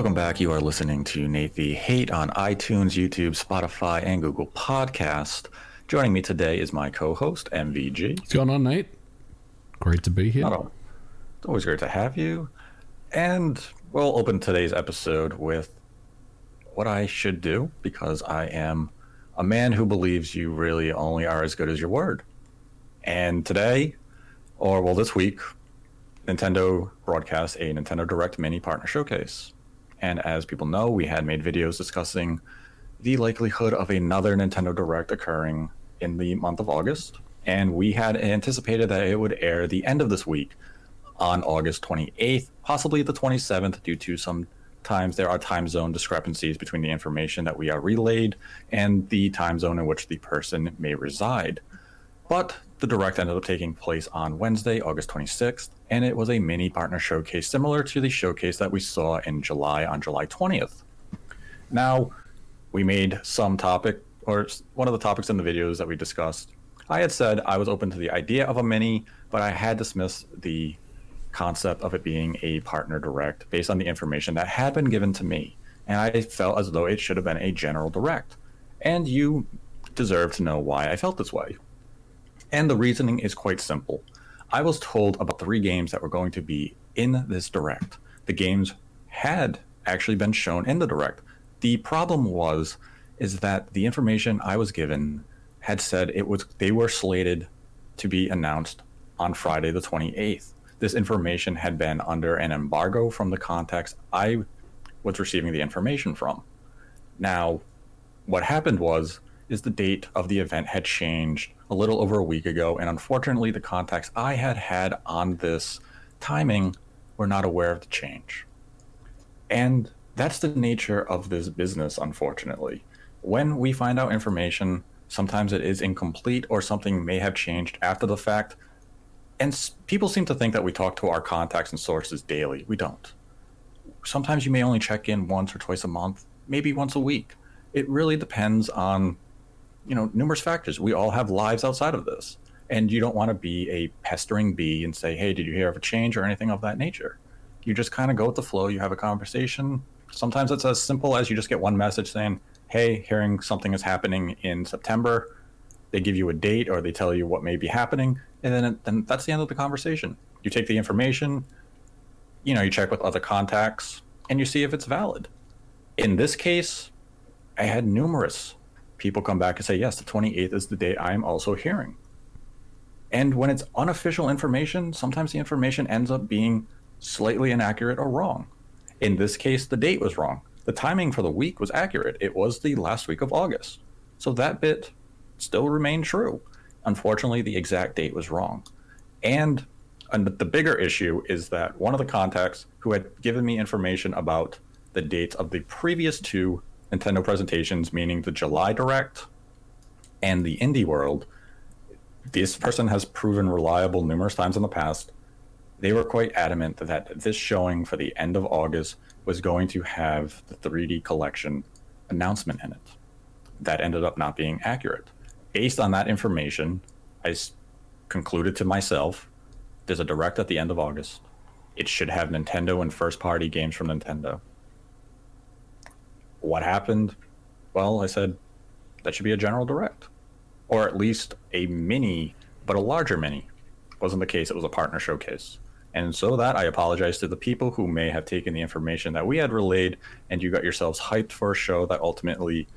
Welcome back. You are listening to Nate the Hate on iTunes, YouTube, Spotify, and Google Podcast. Joining me today is my co-host MVG. What's going on, Nate? Great to be here. Hello. It's always great to have you. And we'll open today's episode with what I should do because I am a man who believes you really only are as good as your word. And today, or well, this week, Nintendo broadcast a Nintendo Direct Mini Partner Showcase. And as people know, we had made videos discussing the likelihood of another Nintendo Direct occurring in the month of August. And we had anticipated that it would air the end of this week on August 28th, possibly the 27th, due to some times there are time zone discrepancies between the information that we are relayed and the time zone in which the person may reside. But the direct ended up taking place on Wednesday, August 26th, and it was a mini partner showcase similar to the showcase that we saw in July on July 20th. Now, we made some topic, or one of the topics in the videos that we discussed. I had said I was open to the idea of a mini, but I had dismissed the concept of it being a partner direct based on the information that had been given to me. And I felt as though it should have been a general direct. And you deserve to know why I felt this way. And the reasoning is quite simple. I was told about three games that were going to be in this direct. The games had actually been shown in the direct. The problem was is that the information I was given had said it was they were slated to be announced on Friday the 28th. This information had been under an embargo from the contacts I was receiving the information from. Now, what happened was is the date of the event had changed a little over a week ago, and unfortunately, the contacts I had had on this timing were not aware of the change. And that's the nature of this business, unfortunately. When we find out information, sometimes it is incomplete or something may have changed after the fact. And people seem to think that we talk to our contacts and sources daily. We don't. Sometimes you may only check in once or twice a month, maybe once a week. It really depends on you know numerous factors. We all have lives outside of this, and you don't want to be a pestering bee and say, "Hey, did you hear of a change or anything of that nature?" You just kind of go with the flow. You have a conversation. Sometimes it's as simple as you just get one message saying, "Hey, hearing something is happening in September." They give you a date or they tell you what may be happening, and then then that's the end of the conversation. You take the information, you know, you check with other contacts, and you see if it's valid. In this case, I had numerous people come back and say, yes, the 28th is the date I am also hearing. And when it's unofficial information, sometimes the information ends up being slightly inaccurate or wrong. In this case, the date was wrong. The timing for the week was accurate. It was the last week of August. So that bit still remained true. Unfortunately, the exact date was wrong. And, and the bigger issue is that one of the contacts who had given me information about the dates of the previous two Nintendo presentations, meaning the July Direct and the Indie World, this person has proven reliable numerous times in the past. They were quite adamant that this showing for the end of August was going to have the 3D collection announcement in it. That ended up not being accurate. Based on that information, I concluded to myself there's a direct at the end of August. It should have Nintendo and first party games from Nintendo what happened? Well, I said that should be a general direct, or at least a mini, but a larger mini. Wasn't the case. It was a partner showcase. And so that I apologize to the people who may have taken the information that we had relayed and you got yourselves hyped for a show that ultimately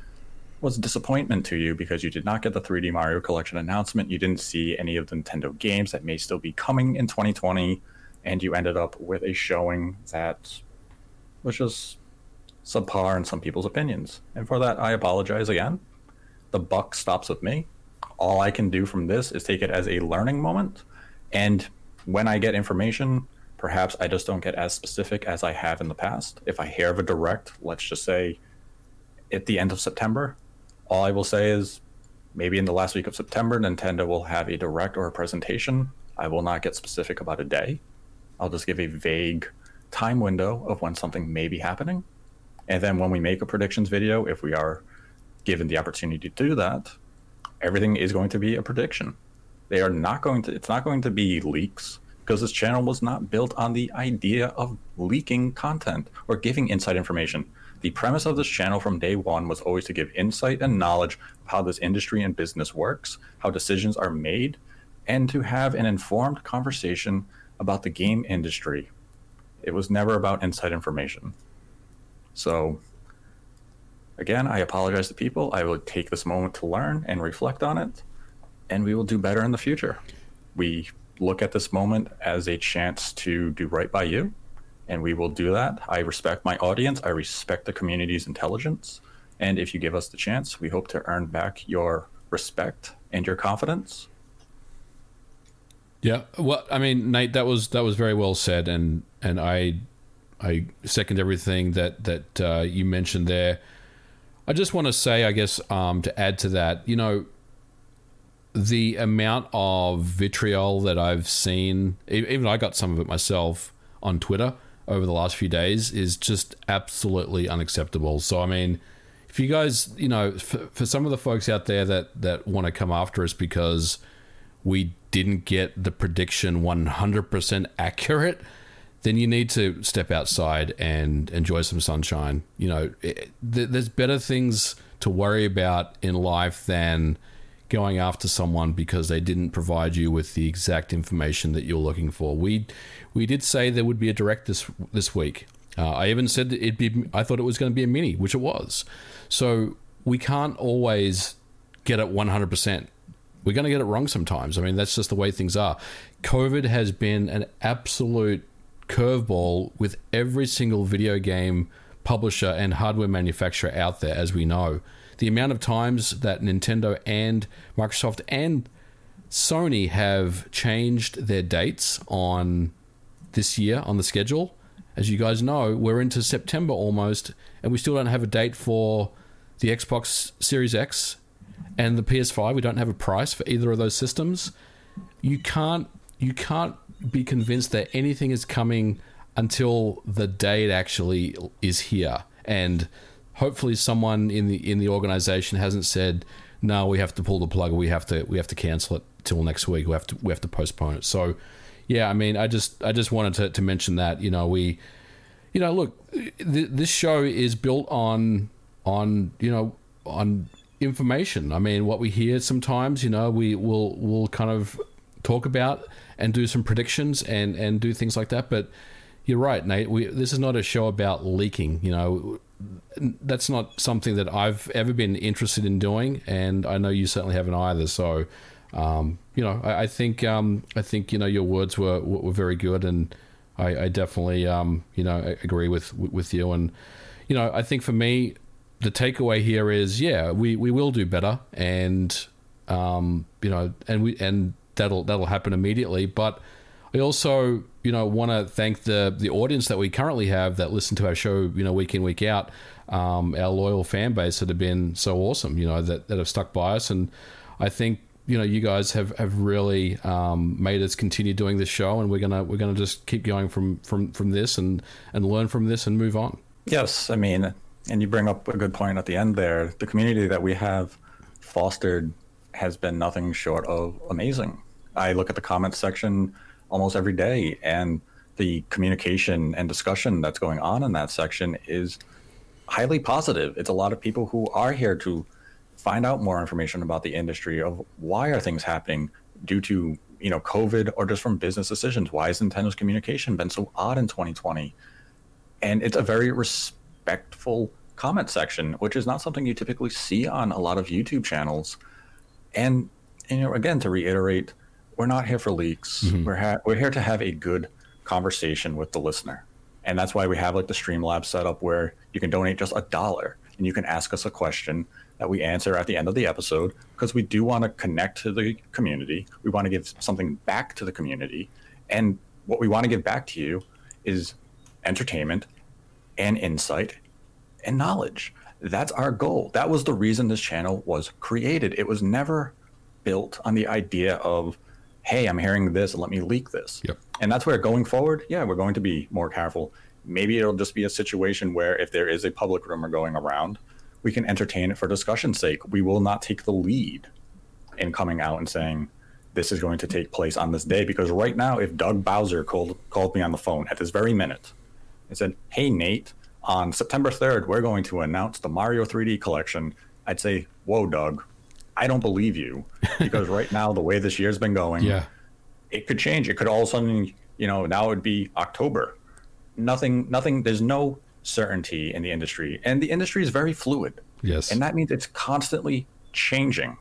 was a disappointment to you because you did not get the 3D Mario Collection announcement. You didn't see any of the Nintendo games that may still be coming in 2020. And you ended up with a showing that was just subpar in some people's opinions. And for that, I apologize again. The buck stops with me. All I can do from this is take it as a learning moment. And when I get information, perhaps I just don't get as specific as I have in the past. If I hear of a direct, let's just say at the end of September, all I will say is maybe in the last week of September, Nintendo will have a direct or a presentation. I will not get specific about a day. I'll just give a vague time window of when something may be happening. And then when we make a predictions video, if we are given the opportunity to do that, everything is going to be a prediction. They are not going to, it's not going to be leaks. because this channel was not built on the idea of leaking content or giving inside information. The premise of this channel from day one was always to give insight and knowledge of how this industry and business works, how decisions are made, and to have an informed conversation about the game industry. It was never about inside information. So, again, I apologize to people. I will take this moment to learn and reflect on it, and we will do better in the future. We look at this moment as a chance to do right by you, and we will do that. I respect my audience, I respect the community's intelligence, and if you give us the chance, we hope to earn back your respect and your confidence. Yeah, well, I mean, Nate, that was that was very well said, and and I I second everything that that uh, you mentioned there. I just want to say, I guess, um, to add to that, you know, the amount of vitriol that I've seen, even I got some of it myself on Twitter over the last few days, is just absolutely unacceptable. So, I mean, if you guys, you know, for, for some of the folks out there that that want to come after us because we didn't get the prediction 100% accurate, then you need to step outside and enjoy some sunshine. You know, it, there's better things to worry about in life than going after someone because they didn't provide you with the exact information that you're looking for. We we did say there would be a direct this this week. Uh, I even said it'd be. I thought it was going to be a mini, which it was. So we can't always get it 100 percent we're going to get it wrong sometimes. I mean, that's just the way things are. COVID has been an absolute curveball with every single video game publisher and hardware manufacturer out there, as we know. The amount of times that Nintendo and Microsoft and Sony have changed their dates on this year on the schedule. As you guys know, we're into September almost, and we still don't have a date for the Xbox Series X and the PS5, we don't have a price for either of those systems. You can't you can't be convinced that anything is coming until the day it actually is here. And hopefully someone in the in the organization hasn't said, no, we have to pull the plug we have to we have to cancel it till next week. We have to we have to postpone it. So yeah, I mean, I just I just wanted to, to mention that, you know, we you know, look, th- this show is built on on, you know, on information. I mean, what we hear sometimes, you know, we will will kind of talk about and do some predictions and and do things like that. But you're right, Nate. We, this is not a show about leaking. You know, that's not something that I've ever been interested in doing, and I know you certainly haven't either. So, um, you know, I, I think um, I think you know your words were were very good, and I, I definitely um, you know agree with with you. And you know, I think for me, the takeaway here is, yeah, we, we will do better, and um, you know, and we and that'll that'll happen immediately. But I also, you know, want to thank the the audience that we currently have that listen to our show, you know, week in week out. Um, our loyal fan base that have been so awesome, you know, that that have stuck by us, and I think you know you guys have have really um, made us continue doing this show, and we're gonna we're gonna just keep going from from from this and and learn from this and move on. Yes, I mean and you bring up a good point at the end there. The community that we have fostered has been nothing short of amazing. I look at the comments section almost every day, and the communication and discussion that's going on in that section is highly positive. It's a lot of people who are here to find out more information about the industry of why are things happening due to you know COVID or just from business decisions. Why has Nintendo's communication been so odd in 2020? And it's a very respectful comment section, which is not something you typically see on a lot of YouTube channels. And you know, again, to reiterate, we're not here for leaks. Mm-hmm. We're ha- we're here to have a good conversation with the listener, and that's why we have like the Streamlabs setup where you can donate just a dollar and you can ask us a question that we answer at the end of the episode because we do want to connect to the community. We want to give something back to the community, and what we want to give back to you is entertainment and insight and knowledge. That's our goal. That was the reason this channel was created. It was never built on the idea of, hey, I'm hearing this, let me leak this. Yep. And that's where going forward, yeah, we're going to be more careful. Maybe it'll just be a situation where if there is a public rumor going around, we can entertain it for discussion's sake. We will not take the lead in coming out and saying, this is going to take place on this day because right now, if Doug Bowser called called me on the phone at this very minute and said, "Hey Nate, on September 3rd, we're going to announce the Mario 3D collection," I'd say, "Whoa, Doug, I don't believe you because right now the way this year's been going, Yeah. it could change. It could all of a sudden, you know, now it'd be October. Nothing, nothing. There's no certainty in the industry, and the industry is very fluid, Yes. and that means it's constantly changing.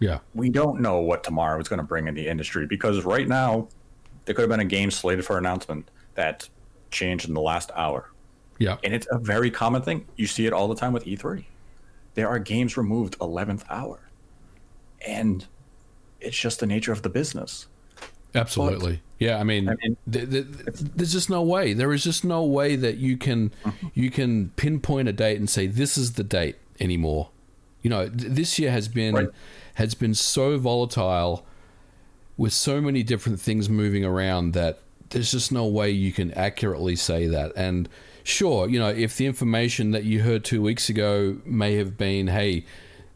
yeah. We don't know what tomorrow is going to bring in the industry because right now there could have been a game slated for announcement that changed in the last hour, Yeah. and it's a very common thing. You see it all the time with E3. There are games removed 11th hour, and it's just the nature of the business. Absolutely. yeah, I mean, I mean- th- th- there's just no way. There is just no way that you can mm-hmm. you can pinpoint a date and say this is the date anymore. You know, th- this year has been Right. has been so volatile with so many different things moving around that there's just no way you can accurately say that. And sure, you know, if the information that you heard 2 weeks ago may have been, hey,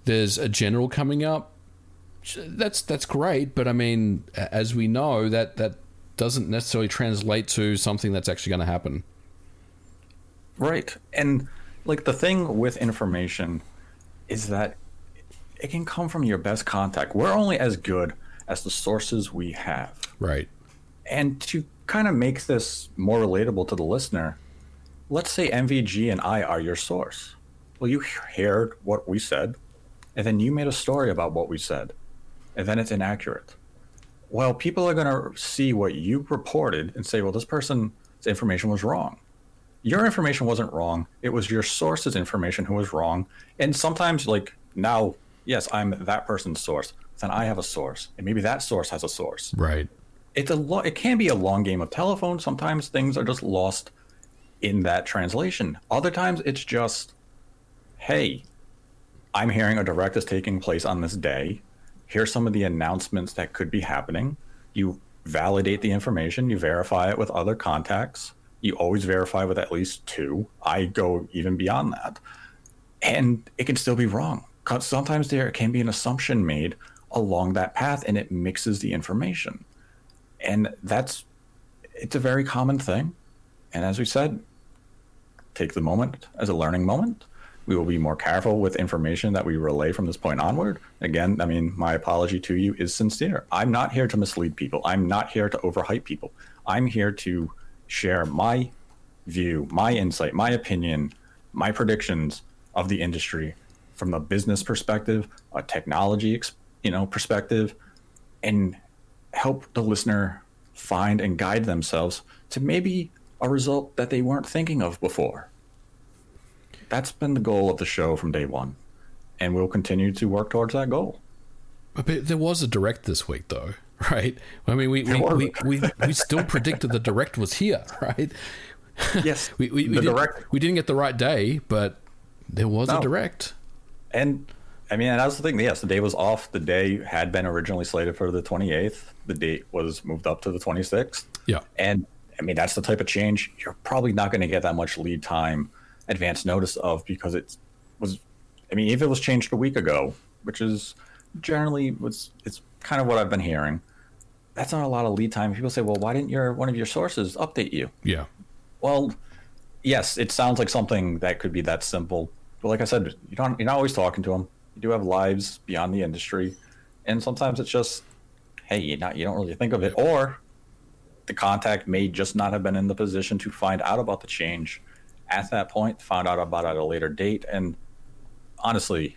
there's a general coming up, that's that's great, but I mean, as we know, that that doesn't necessarily translate to something that's actually going to happen. Right. And like the thing with information is that it can come from your best contact. We're only as good as the sources we have. Right. And to kind of make this more relatable to the listener, let's say MVG and I are your source. Well, you heard what we said, and then you made a story about what we said, and then it's inaccurate. Well, people are going to see what you reported and say, well, this person's information was wrong. Your information wasn't wrong. It was your source's information who was wrong. And sometimes, like now, yes, I'm that person's source. Then I have a source, and maybe that source has a source Right. it's a lo- it can be a long game of telephone. Sometimes things are just lost in that translation. Other times it's just, hey, I'm hearing a direct is taking place on this day. Here's some of the announcements that could be happening. You validate the information, you verify it with other contacts. You always verify with at least two. I go even beyond that. And it can still be wrong. sometimes there can be an assumption made along that path and it mixes the information and that's it's a very common thing and as we said take the moment as a learning moment. We will be more careful with information that we relay from this point onward. Again i mean my apology to you is sincere. I'm not here to mislead people. I'm not here to overhype people. I'm here to share my view my insight my opinion my predictions of the industry from a business perspective a technology you know perspective and help the listener find and guide themselves to maybe a result that they weren't thinking of before. That's been the goal of the show from day one, and we'll continue to work towards that goal. But there was a direct this week, though, right? I mean, we we, we, we, we still predicted the direct was here, right? Yes, We we, we, the didn't, direct, we didn't get the right day, but there was a direct. and I mean, and was the thing. Yes, the day was off. The day had been originally slated for the 28th. The date was moved up to the 26th. Yeah. And I mean, that's the type of change you're probably not going to get that much lead time, advance notice of because it was. I mean, if it was changed a week ago, which is generally was it's kind of what I've been hearing. That's not a lot of lead time. People say, "Well, why didn't your one of your sources update you?" Yeah. Well, yes, it sounds like something that could be that simple. But like I said, you don't you're not always talking to them. You do have lives beyond the industry, and sometimes it's just, hey, you not you don't really think of it, or the contact may just not have been in the position to find out about the change at that point, found out about it at a later date, and honestly,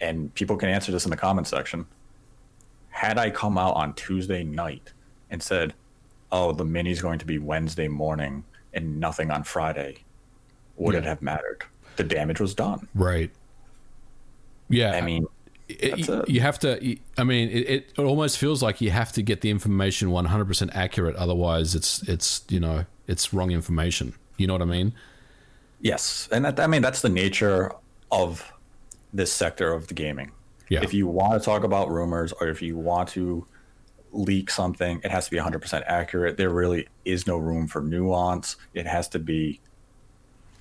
and people can answer this in the comment section. Had I come out on Tuesday night and said, "Oh, the mini's going to be Wednesday morning," and nothing on Friday, would it have mattered? The damage was done. Right. Yeah. I mean, it, you, you you have to. I mean, it, it almost feels like you have to get the information one hundred percent accurate. Otherwise, it's it's you know it's wrong information. You know what I mean? yes, and that, I mean that's the nature of this sector of the gaming. Yeah. If you want to talk about rumors or if you want to leak something, it has to be 100% accurate. There really is no room for nuance. It has to be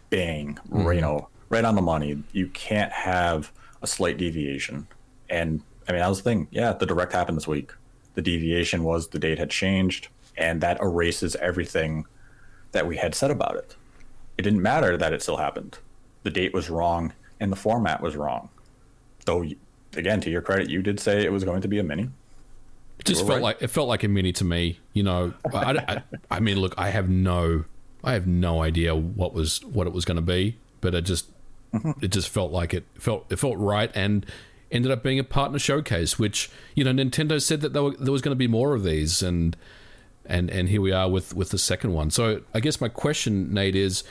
bang, mm-hmm. you know, right on the money. You can't have a slight deviation. And I mean, that was the thing. Yeah, the direct happened this week. The deviation was the date had changed, and that erases everything that we had said about it. It didn't matter that it still happened. The date was wrong, and the format was wrong. Though, again, to your credit, you did say it was going to be a mini. It just felt right. like it felt like a mini to me. You know, I, I, I mean, look, I have no, I have no idea what was what it was going to be, but it just, mm-hmm. it just felt like it felt it felt right, and ended up being a partner showcase, which you know Nintendo said that there, were, there was going to be more of these, and and and here we are with with the second one. So I guess my question, Nate, is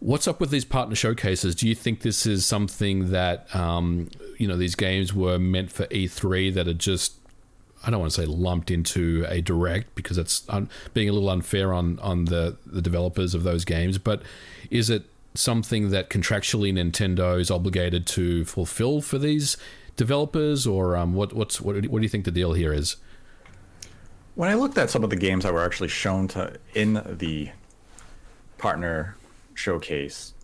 what's up with these partner showcases? Do you think this is something that um, you know these games were meant for E3 that are just I don't want to say lumped into a direct because that's being a little unfair on on the the developers of those games, but is it something that contractually Nintendo is obligated to fulfill for these developers, or um, what, what's what, what do you think the deal here is? When I looked at some of the games that were actually shown to in the partner showcase,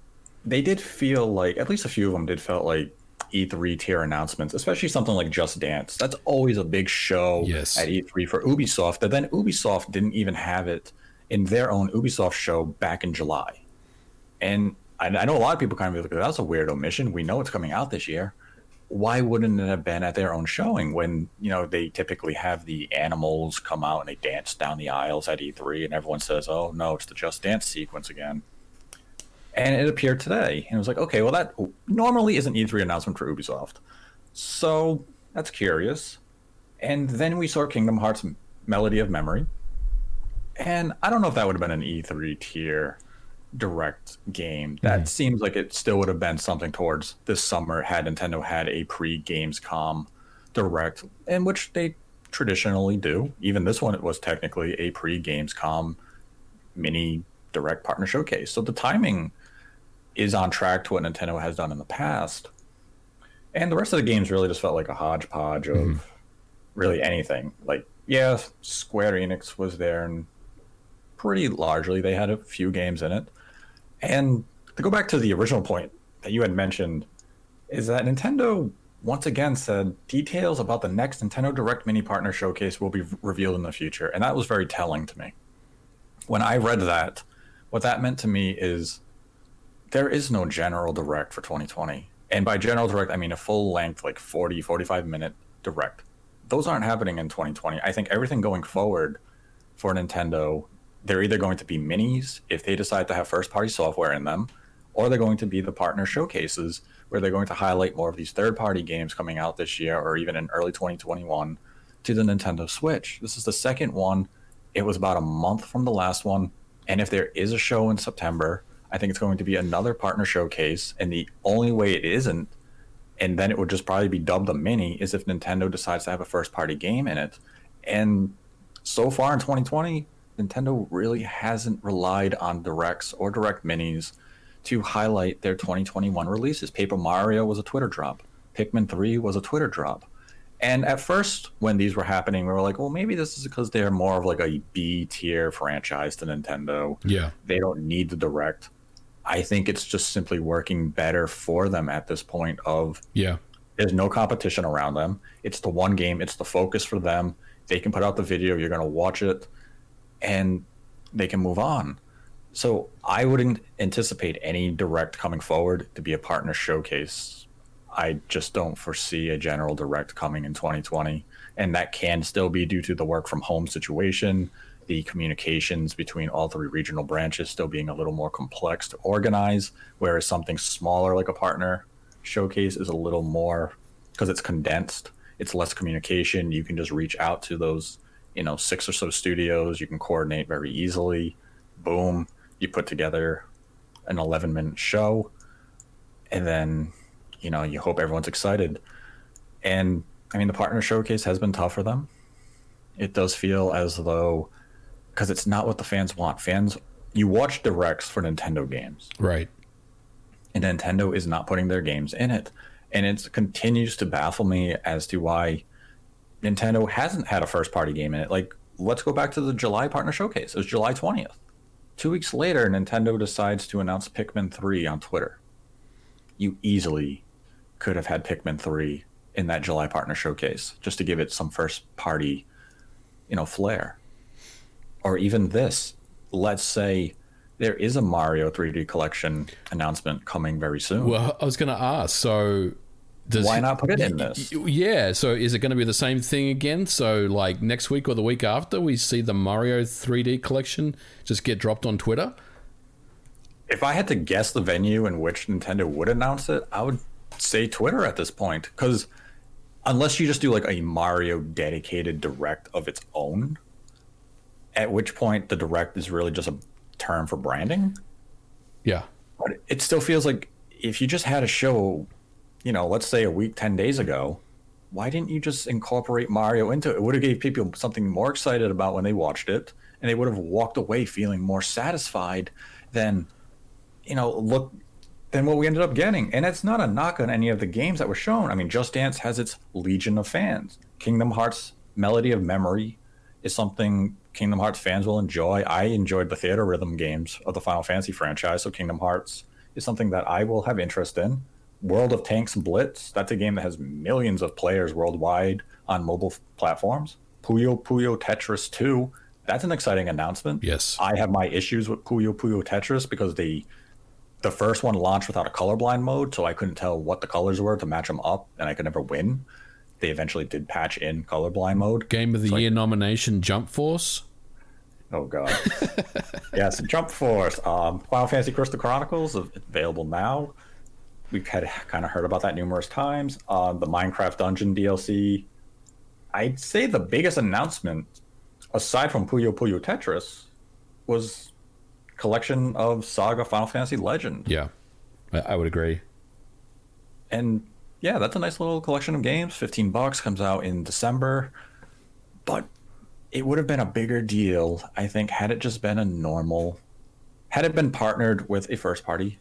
they did feel like at least a few of them did felt like E3 tier announcements, especially something like Just Dance. That's always a big show yes. at E3 for Ubisoft. But then Ubisoft didn't even have it in their own Ubisoft show back in July. And I, I know a lot of people kind of be like, oh, that's a weird omission. We know it's coming out this year. Why wouldn't it have been at their own showing when, you know, they typically have the animals come out and they dance down the aisles at E3 and everyone says, oh, no, it's the Just Dance sequence again. And it appeared today. And it was like, okay, well, that normally is an E3 announcement for Ubisoft. So that's curious. And then we saw Kingdom Hearts Melody of Memory. And I don't know if that would have been an E3 tier direct game. That mm. seems like it still would have been something towards this summer had Nintendo had a pre Gamescom direct, in which they traditionally do. Even this one, it was technically a pre Gamescom mini direct partner showcase. So the timing is on track to what Nintendo has done in the past. And the rest of the games really just felt like a hodgepodge of mm. really anything. Like, yeah, Square Enix was there and pretty largely they had a few games in it. And to go back to the original point that you had mentioned, is that Nintendo once again said details about the next Nintendo Direct Mini Partner Showcase will be revealed in the future. And that was very telling to me. When I read that, what that meant to me is there is no general direct for 2020. And by general direct, I mean a full length, like 40, 45 minute direct. Those aren't happening in 2020. I think everything going forward for Nintendo they're either going to be minis if they decide to have first party software in them, or they're going to be the partner showcases where they're going to highlight more of these third party games coming out this year or even in early 2021 to the Nintendo Switch. This is the second one. It was about a month from the last one. And if there is a show in September, I think it's going to be another partner showcase. And the only way it isn't, and then it would just probably be dubbed a mini, is if Nintendo decides to have a first party game in it. And so far in 2020, Nintendo really hasn't relied on directs or direct minis to highlight their 2021 releases. Paper Mario was a Twitter drop. Pikmin 3 was a Twitter drop. And at first, when these were happening, we were like, well, maybe this is because they're more of like a B tier franchise to Nintendo. Yeah. They don't need the direct. I think it's just simply working better for them at this point of Yeah. There's no competition around them. It's the one game, it's the focus for them. They can put out the video, you're gonna watch it and they can move on. So I wouldn't anticipate any direct coming forward to be a partner showcase. I just don't foresee a general direct coming in 2020. And that can still be due to the work from home situation, the communications between all three regional branches still being a little more complex to organize, whereas something smaller like a partner showcase is a little more because it's condensed, it's less communication. You can just reach out to those you know six or so studios you can coordinate very easily. Boom you put together an 11 minute show and then you know you hope everyone's excited. And i mean the partner showcase has been tough for them. It does feel as though because it's not what the fans want. Fans you watch directs for nintendo games. Right. And nintendo is not putting their games in it. And it continues to baffle me as to why Nintendo hasn't had a first party game in it. Like, let's go back to the July partner showcase. It was July 20th. Two weeks later, Nintendo decides to announce Pikmin 3 on Twitter. You easily could have had Pikmin 3 in that July partner showcase, just to give it some first party, you know, flair. Or even this, let's say there is a Mario 3D collection announcement coming very soon. Well, I was going to ask. So, does why not put it in this? Yeah. So, is it going to be the same thing again? So, like next week or the week after, we see the Mario 3D collection just get dropped on Twitter? If I had to guess the venue in which Nintendo would announce it, I would say Twitter at this point. Because unless you just do like a Mario dedicated direct of its own, at which point the direct is really just a term for branding. Yeah. But it still feels like if you just had a show, you know, let's say a week, 10 days ago, why didn't you just incorporate Mario into it? It would have gave people something more excited about when they watched it, and they would have walked away feeling more satisfied than, you know, look than what we ended up getting. And it's not a knock on any of the games that were shown. I mean, Just Dance has its legion of fans. Kingdom Hearts Melody of Memory is something Kingdom Hearts fans will enjoy. I enjoyed the Theatrhythm games of the Final Fantasy franchise, so Kingdom Hearts is something that I will have interest in. World of Tanks Blitz, that's a game that has millions of players worldwide on mobile platforms. Puyo Puyo Tetris 2, that's an exciting announcement. Yes. I have my issues with Puyo Puyo Tetris because the the first one launched without a colorblind mode, so I couldn't tell what the colors were to match them up, and I could never win they eventually did patch in colorblind mode. Game of the Year nomination, Jump Force. Oh god, yes, Jump Force. Um, Final Fantasy Crystal Chronicles available now. We've had kind of heard about that numerous times. Uh, the Minecraft Dungeon DLC. I'd say the biggest announcement, aside from Puyo Puyo Tetris, was collection of Saga Final Fantasy Legend. Yeah, I would agree. And yeah, that's a nice little collection of games. 15 bucks comes out in December. But it would have been a bigger deal, I think, had it just been a normal, had it been partnered with a first party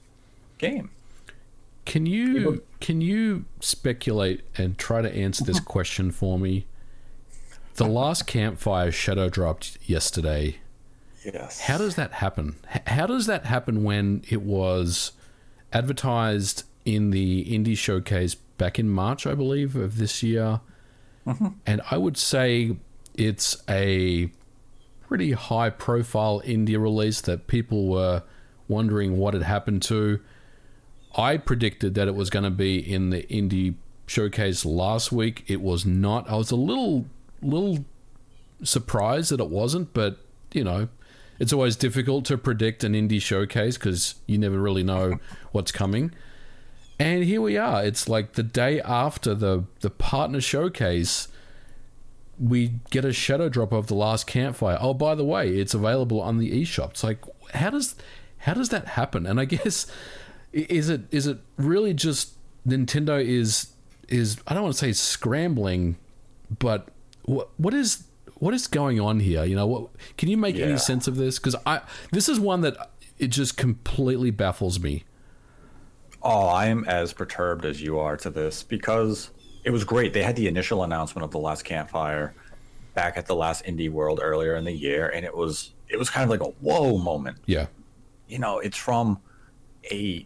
game. Can you can you speculate and try to answer this question for me? The last campfire shadow dropped yesterday. Yes. How does that happen? How does that happen when it was advertised in the indie showcase back in March, I believe, of this year. Mm-hmm. And I would say it's a pretty high profile indie release that people were wondering what had happened to. I predicted that it was going to be in the indie showcase last week. It was not. I was a little little surprised that it wasn't, but you know, it's always difficult to predict an indie showcase because you never really know what's coming. And here we are. It's like the day after the the partner showcase, we get a shadow drop of the last campfire. Oh, by the way, it's available on the eShop. It's like how does how does that happen? And I guess is it is it really just Nintendo is is I don't want to say scrambling, but what what is what is going on here? You know, what can you make yeah. any sense of this? Because I this is one that it just completely baffles me. Oh, I am as perturbed as you are to this because it was great. They had the initial announcement of the last campfire back at the last indie world earlier in the year, and it was it was kind of like a whoa moment. Yeah. You know, it's from a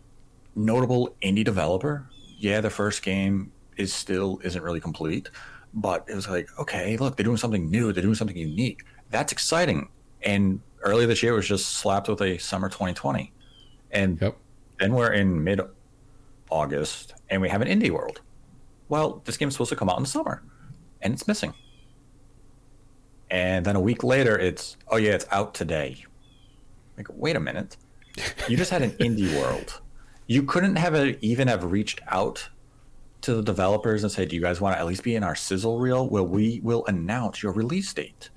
notable indie developer. Yeah, the first game is still isn't really complete, but it was like, okay, look, they're doing something new, they're doing something unique. That's exciting. And earlier this year was just slapped with a summer 2020. And yep. then we're in mid August, and we have an indie world. Well, this game's supposed to come out in the summer, and it's missing. And then a week later, it's oh yeah, it's out today. Like, wait a minute, you just had an indie world. You couldn't have a, even have reached out to the developers and say, "Do you guys want to at least be in our sizzle reel? Where we will announce your release date,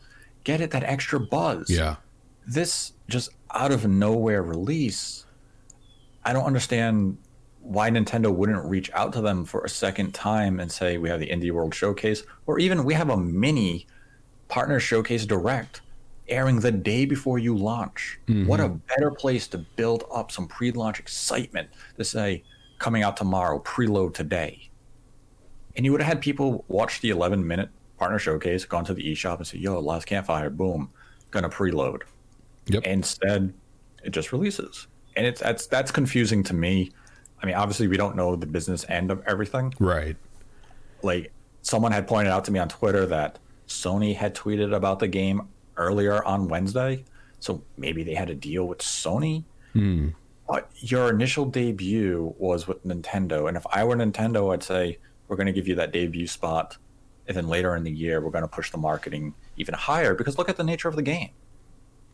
get it that extra buzz." Yeah. This just out of nowhere release. I don't understand why Nintendo wouldn't reach out to them for a second time and say we have the Indie World Showcase, or even we have a mini partner showcase direct airing the day before you launch. Mm-hmm. What a better place to build up some pre-launch excitement to say coming out tomorrow, preload today. And you would have had people watch the 11 minute partner showcase, gone to the eShop and say, yo, last campfire, boom, gonna preload. Yep. Instead, it just releases. And it's that's that's confusing to me I mean, obviously, we don't know the business end of everything. Right. Like someone had pointed out to me on Twitter that Sony had tweeted about the game earlier on Wednesday. So maybe they had a deal with Sony. Hmm. But your initial debut was with Nintendo. And if I were Nintendo, I'd say, we're going to give you that debut spot. And then later in the year, we're going to push the marketing even higher because look at the nature of the game.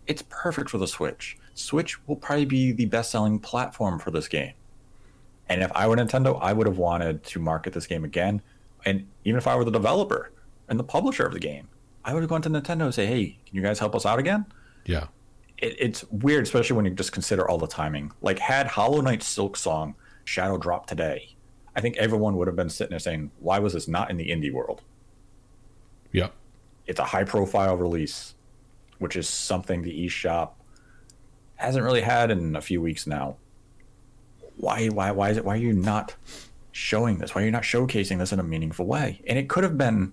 It's perfect for the Switch. Switch will probably be the best selling platform for this game. And if I were Nintendo, I would have wanted to market this game again. And even if I were the developer and the publisher of the game, I would have gone to Nintendo and say, hey, can you guys help us out again? Yeah. It, it's weird, especially when you just consider all the timing. Like, had Hollow Knight Silksong Shadow drop today, I think everyone would have been sitting there saying, why was this not in the indie world? Yep. It's a high profile release, which is something the eShop hasn't really had in a few weeks now. Why why why is it why are you not showing this? Why are you not showcasing this in a meaningful way? And it could have been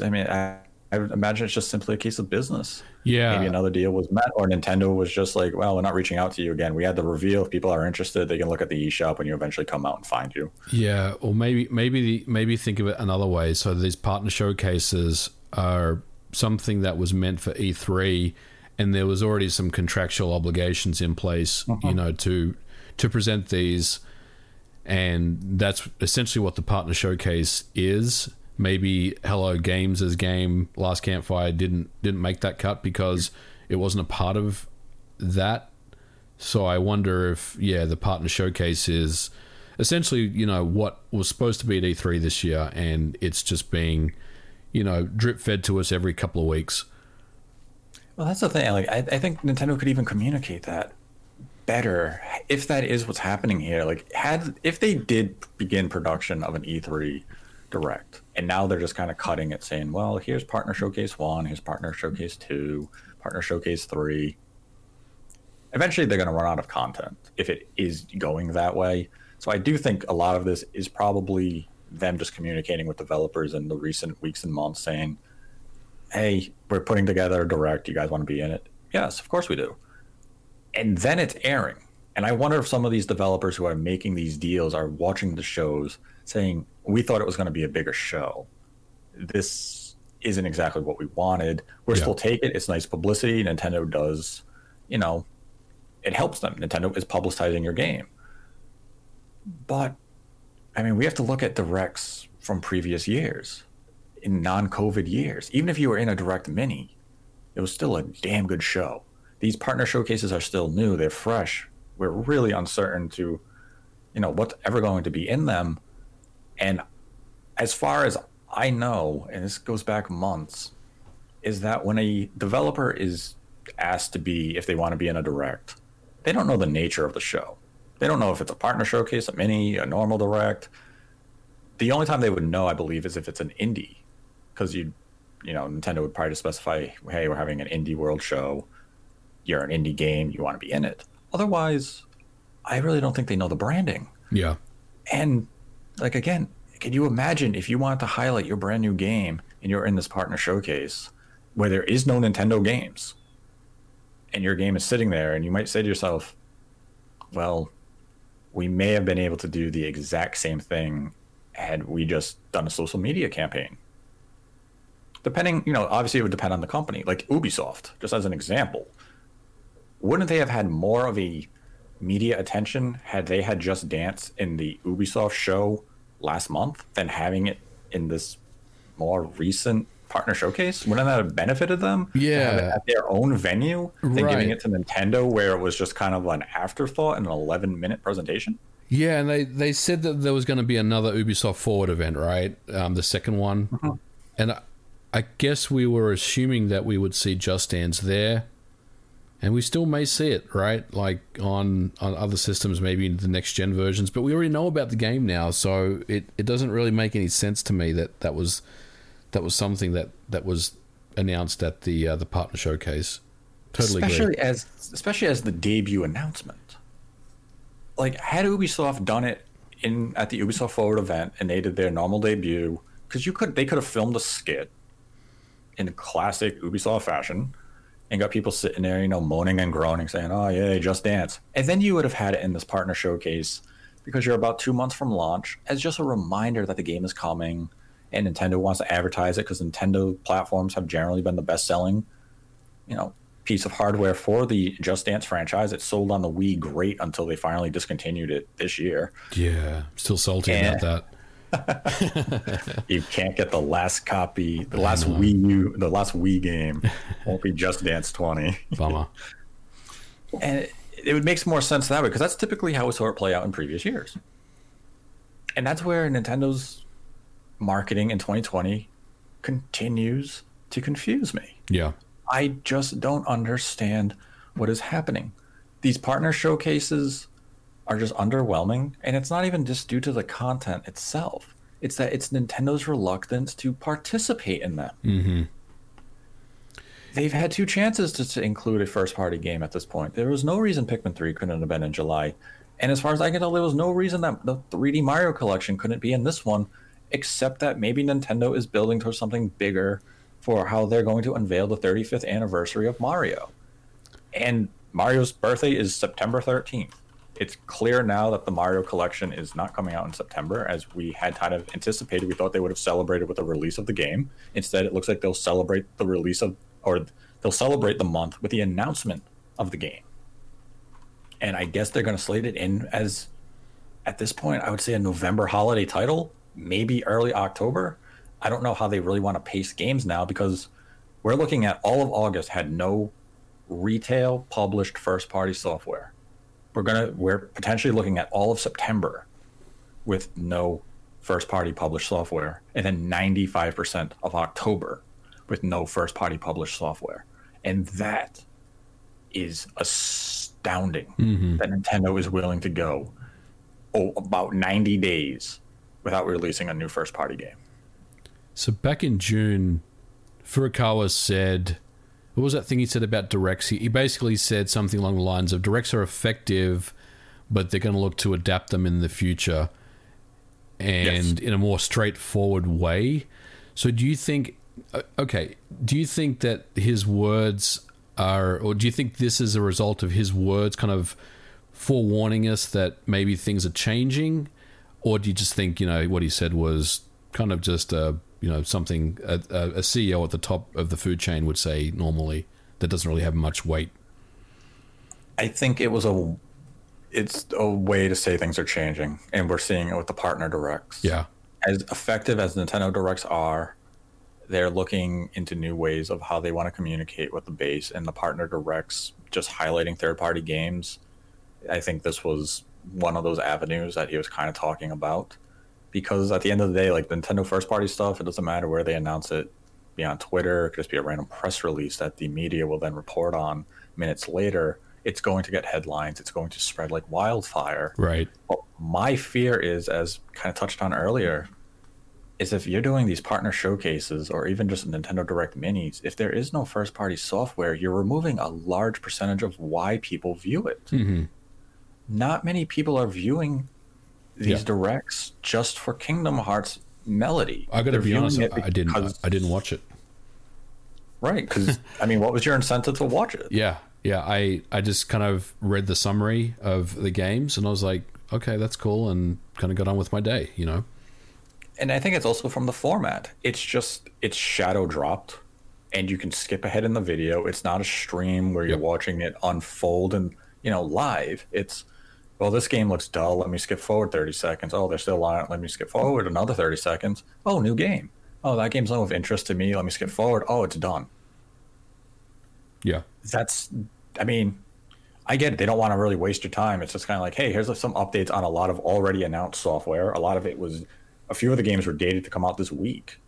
I mean I, I would imagine it's just simply a case of business. Yeah. Maybe another deal was met or Nintendo was just like, well, we're not reaching out to you again. We had the reveal. If people are interested, they can look at the eShop when you eventually come out and find you. Yeah, or maybe maybe maybe think of it another way. So these partner showcases are something that was meant for E3, and there was already some contractual obligations in place, you mm-hmm. know, to to present these, and that's essentially what the partner showcase is. Maybe Hello Games' game Last Campfire didn't didn't make that cut because it wasn't a part of that. So I wonder if yeah, the partner showcase is essentially you know what was supposed to be at E3 this year, and it's just being you know drip fed to us every couple of weeks. Well, that's the thing. Like, I, I think Nintendo could even communicate that better if that is what's happening here. Like, had if they did begin production of an E3 direct, and now they're just kind of cutting it, saying, "Well, here's Partner Showcase One, here's Partner Showcase Two, Partner Showcase Three. Eventually, they're going to run out of content if it is going that way. So, I do think a lot of this is probably them just communicating with developers in the recent weeks and months, saying, "Hey, we're putting together a direct. You guys want to be in it?" Yes, of course we do. And then it's airing. And I wonder if some of these developers who are making these deals are watching the shows saying, We thought it was going to be a bigger show. This isn't exactly what we wanted. We're Yeah. still take it. It's nice publicity. Nintendo does, you know, it helps them. Nintendo is publicizing your game. But I mean, we have to look at directs from previous years, in non COVID years. Even if you were in a direct mini, it was still a damn good show. These partner showcases are still new, they're fresh. We're really uncertain to, you know, what's ever going to be in them. And as far as I know, and this goes back months, is that when a developer is asked to be, if they want to be in a direct, they don't know the nature of the show. They don't know if it's a partner showcase, a mini, a normal direct. The only time they would know, I believe, is if it's an indie, because you, you know, Nintendo would probably just specify, hey, we're having an indie world show. You're an indie game, you want to be in it. Otherwise, I really don't think they know the branding. Yeah. And like again, can you imagine if you wanted to highlight your brand new game and you're in this partner showcase where there is no Nintendo games and your game is sitting there and you might say to yourself, well, we may have been able to do the exact same thing had we just done a social media campaign. Depending, you know, obviously it would depend on the company. Like Ubisoft, just as an example, wouldn't they have had more of a media attention had they had Just Dance in the Ubisoft show last month than having it in this more recent partner showcase? Wouldn't that have benefited them? to have it Yeah. at their own venue than Right. giving it to Nintendo where it was just kind of an afterthought in an 11 minute presentation? Yeah, and they, they said that there was going to be another Ubisoft Forward event, right? Um, the second one. And I, I guess we were assuming that we would see Just Dance there. And we still may see it, right? Like on, on other systems, maybe in the next gen versions. But we already know about the game now, so it, it doesn't really make any sense to me that that was that was something that, that was announced at the uh, the partner showcase. Totally agree. especially as especially as the debut announcement. Like had Ubisoft done it in at the Ubisoft Forward event and they did their normal debut, because you could they could have filmed a skit in classic Ubisoft fashion and got people sitting there, you know, moaning and groaning, saying, "Oh yeah, just dance," and then you would have had it in this partner showcase because you're about two months from launch as just a reminder that the game is coming and Nintendo wants to advertise it because Nintendo platforms have generally been the best selling, you know, piece of hardware for the Just Dance franchise. It sold on the Wii great until they finally discontinued it this year. Yeah, still salty And- about that. You can't get the last copy, the last Wii U, the last Wii game won't be Just Dance 20. Bummer. And it, it would make more sense that way because that's typically how we saw it play out in previous years. And that's where Nintendo's marketing in 2020 continues to confuse me. Yeah. I just don't understand what is happening. These partner showcases are just underwhelming, and it's not even just due to the content itself. It's that it's Nintendo's reluctance to participate in them. Mm-hmm. They've had two chances to, to include a first party game at this point. There was no reason Pikmin 3 couldn't have been in July. And as far as I can tell, there was no reason that the 3D Mario collection couldn't be in this one, except that maybe Nintendo is building towards something bigger for how they're going to unveil the 35th anniversary of Mario. And Mario's birthday is September 13th. It's clear now that the Mario collection is not coming out in September, as we had kind of anticipated. We thought they would have celebrated with the release of the game. Instead, it looks like they'll celebrate the release of, or they'll celebrate the month with the announcement of the game. And I guess they're going to slate it in as, at this point, I would say a November holiday title, maybe early October. I don't know how they really want to pace games now because we're looking at all of August had no retail published first party software. We're gonna we're potentially looking at all of September with no first party published software, and then 95% of October with no first party published software. And that is astounding mm-hmm. that Nintendo is willing to go oh, about 90 days without releasing a new first party game. So back in June, Furukawa said, what was that thing he said about directs? He, he basically said something along the lines of directs are effective, but they're going to look to adapt them in the future and in a more straightforward way. So do you think, uh, okay, do you think that his words are, or do you think this is a result of his words kind of forewarning us that maybe things are changing? Or do you just think, you know, what he said was kind of just a, you know, something a, a CEO at the top of the food chain would say normally that doesn't really have much weight? I think it was a it's a way to say things are changing, and we're seeing it with the partner directs. Yeah. As effective as Nintendo directs are, they're looking into new ways of how they want to communicate with the base, and the partner directs just highlighting third party games. I think this was one of those avenues that he was kind of talking about. Because at the end of the day, like Nintendo first party stuff, it doesn't matter where they announce it. Be on Twitter, it could just be a random press release that the media will then report on minutes later. It's going to get headlines. It's going to spread like wildfire. Right. But my fear is, as kind of touched on earlier, is if you're doing these partner showcases or even just Nintendo Direct minis, if there is no first party software, you're removing a large percentage of why people view it. hmm Not many people are viewing these Yeah. directs just for Kingdom Hearts melody. I got to be honest, I didn't. I didn't watch it. Right, because I mean, what was your incentive to watch it? Yeah, yeah. I I just kind of read the summary of the games, and I was like, okay, that's cool, and kind of got on with my day. You know. and I think it's also from the format. It's just it's shadow dropped, and you can skip ahead in the video. It's not a stream where you're watching it unfold and you know live. It's well, this game looks dull. Let me skip forward thirty seconds. Oh, they're still on it. Let me skip forward another thirty seconds. Oh, new game. Oh, that game's not of interest to me. Let me skip forward. Oh, it's done. Yeah. That's, I mean, I get it. They don't want to really waste your time. It's just kind of like, hey, here's some updates on a lot of already announced software. A lot of it was, a few of the games were dated to come out this week.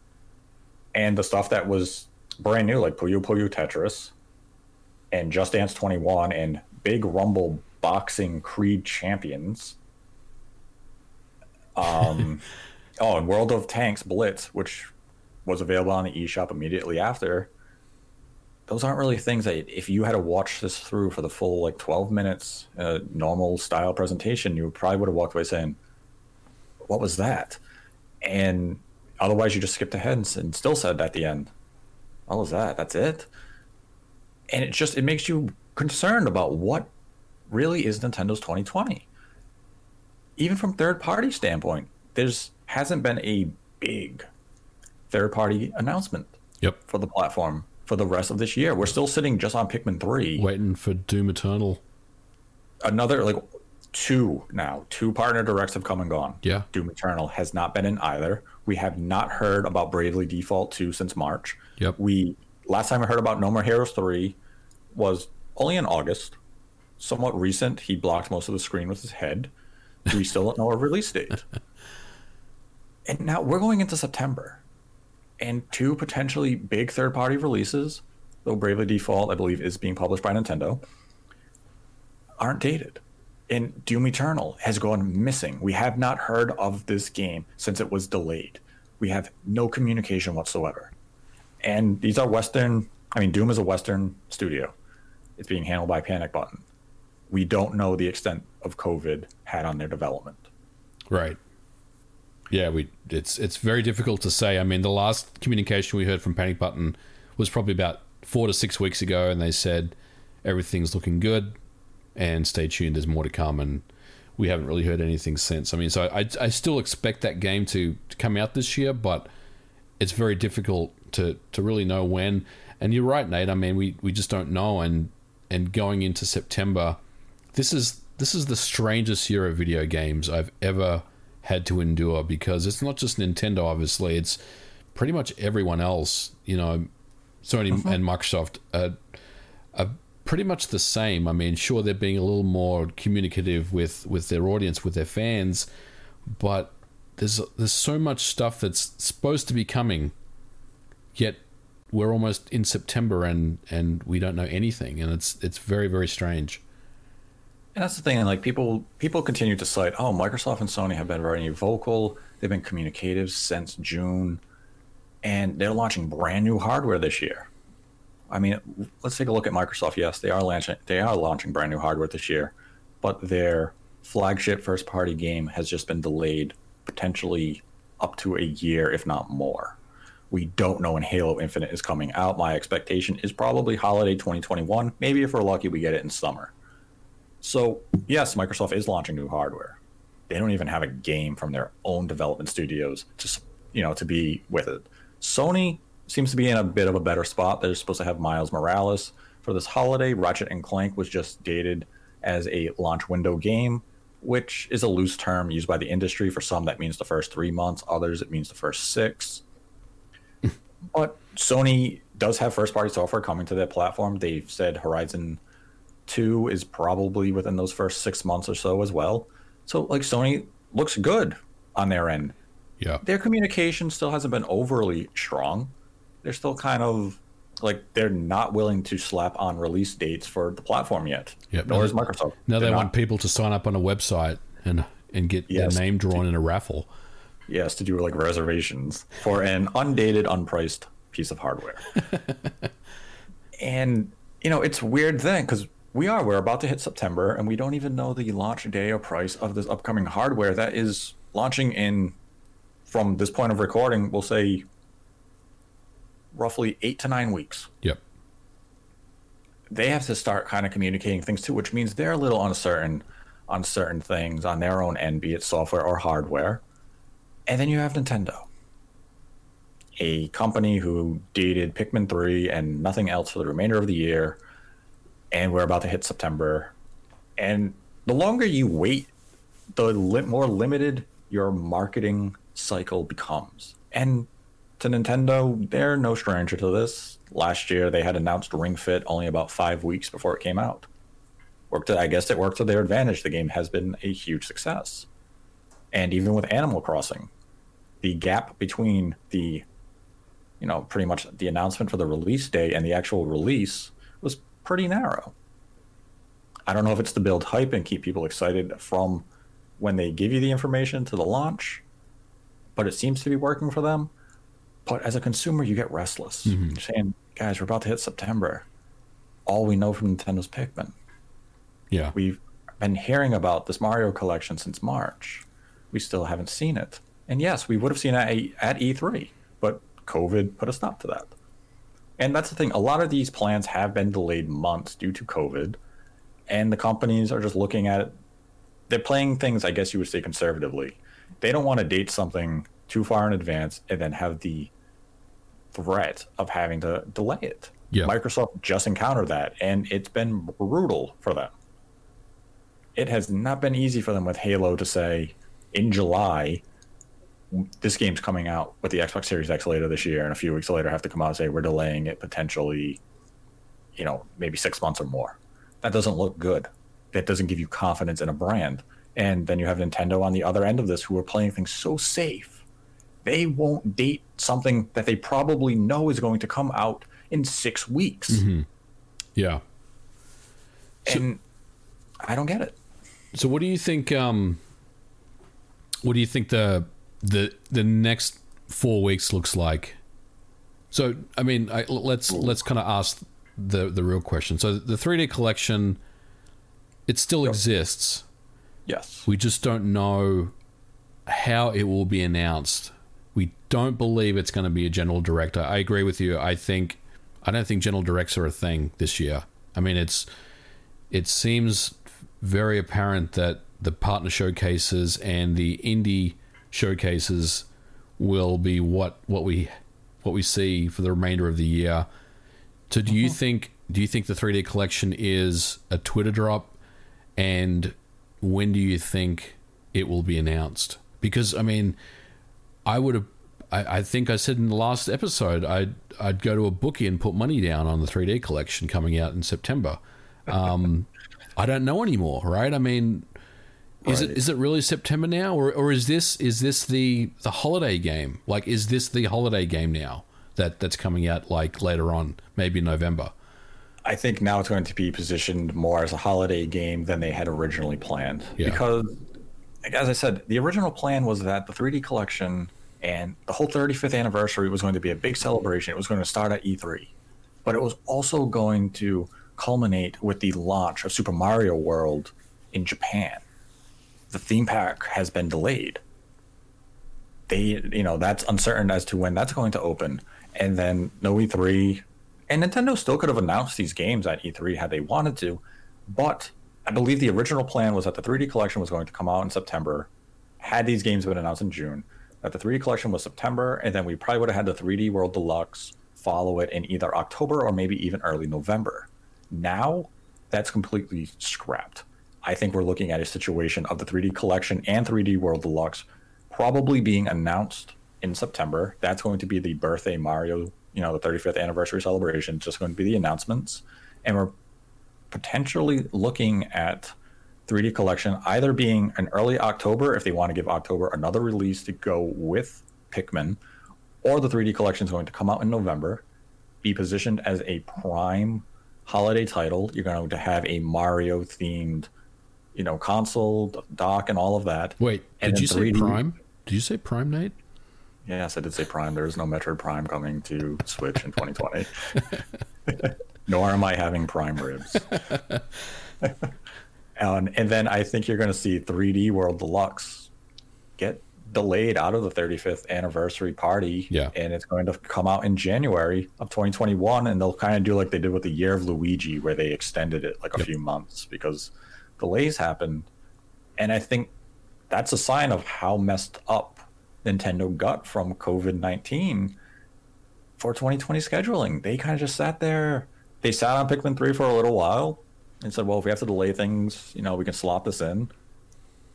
And the stuff that was brand new, like Puyo Puyo Tetris and Just Dance 21 and Big Rumble Boxing Creed Champions. Um, oh, and World of Tanks Blitz, which was available on the eShop immediately after. Those aren't really things that if you had to watch this through for the full like 12 minutes uh, normal style presentation you probably would have walked away saying what was that? And otherwise you just skipped ahead and, and still said at the end what was that? That's it? And it just it makes you concerned about what really is nintendo's 2020 even from third party standpoint, there's hasn't been a big third party announcement Yep. for the platform for the rest of this year. We're still sitting just on Pikmin 3. Waiting for Doom Eternal. Another like two now, two partner directs have come and gone. Yeah. Doom Eternal has not been in either. We have not heard about Bravely Default 2 since March. Yep. We last time I heard about No More Heroes 3 was only in August. Somewhat recent. He blocked most of the screen with his head. We still don't know a release date. and now we're going into September. And two potentially big third party releases, though Bravely Default, I believe, is being published by Nintendo, aren't dated. And Doom Eternal has gone missing. We have not heard of this game since it was delayed. We have no communication whatsoever. And these are Western, I mean, Doom is a Western studio. It's being handled by Panic Button. We don't know the extent of COVID had on their development. Right. Yeah, we it's it's very difficult to say. I mean, the last communication we heard from Panic Button was probably about four to six weeks ago, and they said everything's looking good, and stay tuned. There's more to come, and we haven't really heard anything since. I mean, so I I still expect that game to, to come out this year, but it's very difficult to to really know when. And you're right, Nate. I mean, we we just don't know, and and going into September, this is this is the strangest year of video games I've ever had to endure because it's not just Nintendo. Obviously, it's pretty much everyone else. You know, Sony uh-huh. and Microsoft are, are pretty much the same. I mean, sure they're being a little more communicative with with their audience, with their fans, but there's there's so much stuff that's supposed to be coming, yet we're almost in September and and we don't know anything, and it's it's very very strange. And that's the thing, like people people continue to cite, oh, Microsoft and Sony have been very vocal. They've been communicative since June, and they're launching brand new hardware this year. I mean, let's take a look at Microsoft. Yes, they are launching they are launching brand new hardware this year, but their flagship first party game has just been delayed potentially up to a year, if not more. We don't know when Halo Infinite is coming out. My expectation is probably holiday 2021. Maybe if we're lucky, we get it in summer. So, yes, Microsoft is launching new hardware. They don't even have a game from their own development studios to, you know, to be with it. Sony seems to be in a bit of a better spot. They're supposed to have Miles Morales for this holiday. Ratchet and Clank was just dated as a launch window game, which is a loose term used by the industry. For some, that means the first three months. Others, it means the first six. but Sony does have first party software coming to their platform. They've said Horizon 2 is probably within those first six months or so as well. So, like, Sony looks good on their end. Yeah. Their communication still hasn't been overly strong. They're still kind of like they're not willing to slap on release dates for the platform yet. Yep. Nor is Microsoft. Now they They're want people to sign up on a website and and get Yes. their name drawn in a raffle. yes to do like reservations for an undated, unpriced piece of hardware. and you know, it's a weird thing because we are we're about to hit September and we don't even know the launch day or price of this upcoming hardware that is launching in from this point of recording, we'll say roughly eight to nine weeks. Yep. they have to start kind of communicating things too, which means they're a little uncertain on certain things on their own end, be it software or hardware. And then you have Nintendo, a company who dated Pikmin 3 and nothing else for the remainder of the year. And we're about to hit September. And the longer you wait, the li- more limited your marketing cycle becomes. And to Nintendo, they're no stranger to this. Last year, they had announced Ring Fit only about five weeks before it came out. Worked, I guess it worked to their advantage. The game has been a huge success, and even with Animal Crossing, the gap between the, you know, pretty much the announcement for the release date and the actual release pretty narrow. I don't know if it's to build hype and keep people excited from when they give you the information to the launch, but it seems to be working for them. But as a consumer, you get restless. You're saying, guys, we're about to hit September. All we know from Nintendo's Pikmin. Yeah. We've been hearing about this Mario collection since March. We still haven't seen it. And yes, we would have seen it at E3, but COVID put a stop to that. And that's the thing. A lot of these plans have been delayed months due to COVID, and the companies are just looking at they're playing things, I guess you would say, conservatively. They don't want to date something too far in advance and then have the threat of having to delay it. Yeah. Microsoft just encountered that, and it's been brutal for them. It has not been easy for them with Halo to say in July, this game's coming out with the Xbox Series X later this year, and a few weeks later have to come out and say we're delaying it potentially, you know, maybe six months or more. That doesn't look good. That doesn't give you confidence in a brand. And then you have Nintendo on the other end of this who are playing things so safe. They won't date something that they probably know is going to come out in six weeks. Mm-hmm. Yeah. And I don't get it. So what do you think? Um, what do you think the the the next four weeks looks like? So I mean, I, let's let's kind of ask the the real question. So the 3D collection, it still Yep. exists. Yes. We just don't know how it will be announced. We don't believe it's going to be a general director. I agree with you. I think I don't think general directs are a thing this year. I mean, it's it seems very apparent that the partner showcases and the indie showcases will be what what we what we see for the remainder of the year. So do you think do you think the 3D collection is a Twitter drop and when do you think it will be announced? Because I mean, I would have. I, I think I said in the last episode I'd I'd go to a bookie and put money down on the 3D collection coming out in September. Um, I don't know anymore, right? I mean, is it is it really September now, or or is this is this the the holiday game? Like, is this the holiday game now that that's coming out like later on, maybe November? I think now it's going to be positioned more as a holiday game than they had originally planned. Yeah. Because, as I said, the original plan was that the 3D collection and the whole 35th anniversary was going to be a big celebration. It was going to start at E3, but it was also going to culminate with the launch of Super Mario World in Japan. The theme park has been delayed. They, you know, that's uncertain as to when that's going to open. And then no E3, and Nintendo still could have announced these games at E3 had they wanted to, but I believe the original plan was that the 3D collection was going to come out in September. Had these games been announced in June, that the 3D collection was September, and then we probably would have had the 3D World Deluxe follow it in either October or maybe even early November. Now, that's completely scrapped. I think we're looking at a situation of the 3D collection and 3D World Deluxe probably being announced in September. That's going to be the birthday Mario, you know, the 35th anniversary celebration. Just going to be the announcements, and we're potentially looking at 3D collection either being an early October if they want to give October another release to go with Pikmin, or the 3D collection is going to come out in November, be positioned as a prime holiday title. You're going to have a Mario themed, you know, console, dock, and all of that. Wait, And did you say 3D Prime? Did you say Prime, Nate? Yes, I did say Prime. There is no Metroid Prime coming to Switch in 2020. Nor am I having Prime ribs. and, um, and then I think you're going to see 3D World Deluxe get delayed out of the 35th anniversary party. Yeah. And it's going to come out in January of 2021. And they'll kind of do like they did with the Year of Luigi, where they extended it like a few months because delays happened. And I think that's a sign of how messed up Nintendo got from COVID 19 for 2020 scheduling. They kind of just sat there. They sat on Pikmin 3 for a little while and said, well, if we have to delay things, you know, we can slot this in.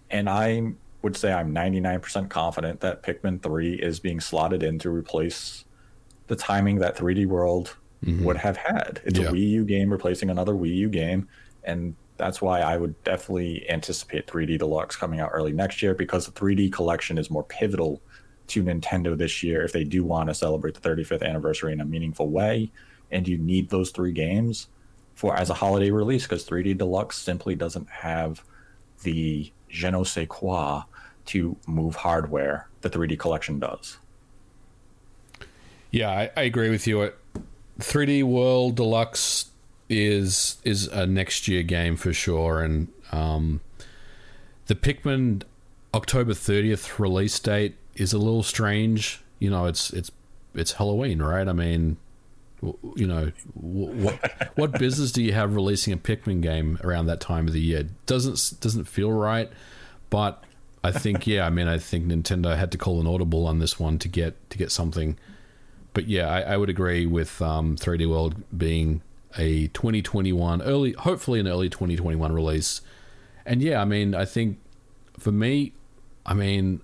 And I would say I'm 99% confident that Pikmin 3 is being slotted in to replace the timing that 3D World mm-hmm. would have had. It's Yeah. a Wii U game replacing another Wii U game. And that's why I would definitely anticipate 3D Deluxe coming out early next year because the 3D collection is more pivotal to Nintendo this year if they do want to celebrate the 35th anniversary in a meaningful way. And you need those three games for as a holiday release because 3D Deluxe simply doesn't have the je ne sais quoi to move hardware the 3D collection does. Yeah, I, I agree with you. 3D World Deluxe is is a next year game for sure, and um, the Pikmin October 30th release date is a little strange. You know, it's it's it's Halloween, right? I mean, You know, what what business do you have releasing a Pikmin game around that time of the year? Doesn't doesn't feel right. But I think yeah, I mean, I think Nintendo had to call an audible on this one to get to get something. But yeah, I, I would agree with um, 3D World being a 2021 early, hopefully an early 2021 release. And yeah, I mean, I think for me, I mean,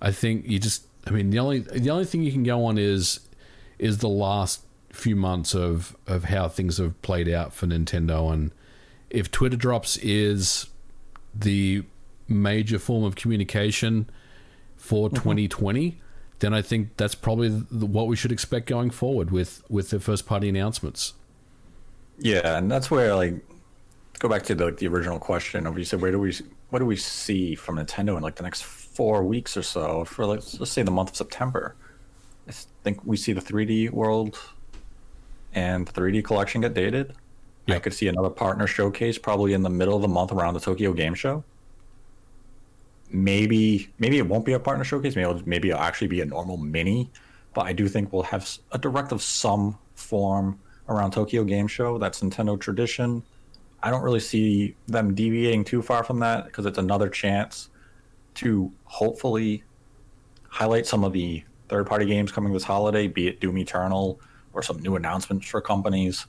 I think you just, I mean, the only the only thing you can go on is is the last few months of of how things have played out for Nintendo, and if Twitter drops is the major form of communication for mm-hmm. 2020 then I think that's probably what we should expect going forward with with the first party announcements. Yeah, and that's where like go back to the the original question of you said where do we what do we see from Nintendo in like the next four weeks or so for like, let's say the month of September. I think we see the 3D world and the 3D collection get dated. Yep. I could see another partner showcase probably in the middle of the month around the Tokyo Game Show. Maybe maybe it won't be a partner showcase. Maybe it'll, maybe it'll actually be a normal mini. But I do think we'll have a direct of some form around Tokyo Game Show. That's Nintendo tradition. I don't really see them deviating too far from that because it's another chance to hopefully highlight some of the third party games coming this holiday, be it Doom Eternal or some new announcements for companies.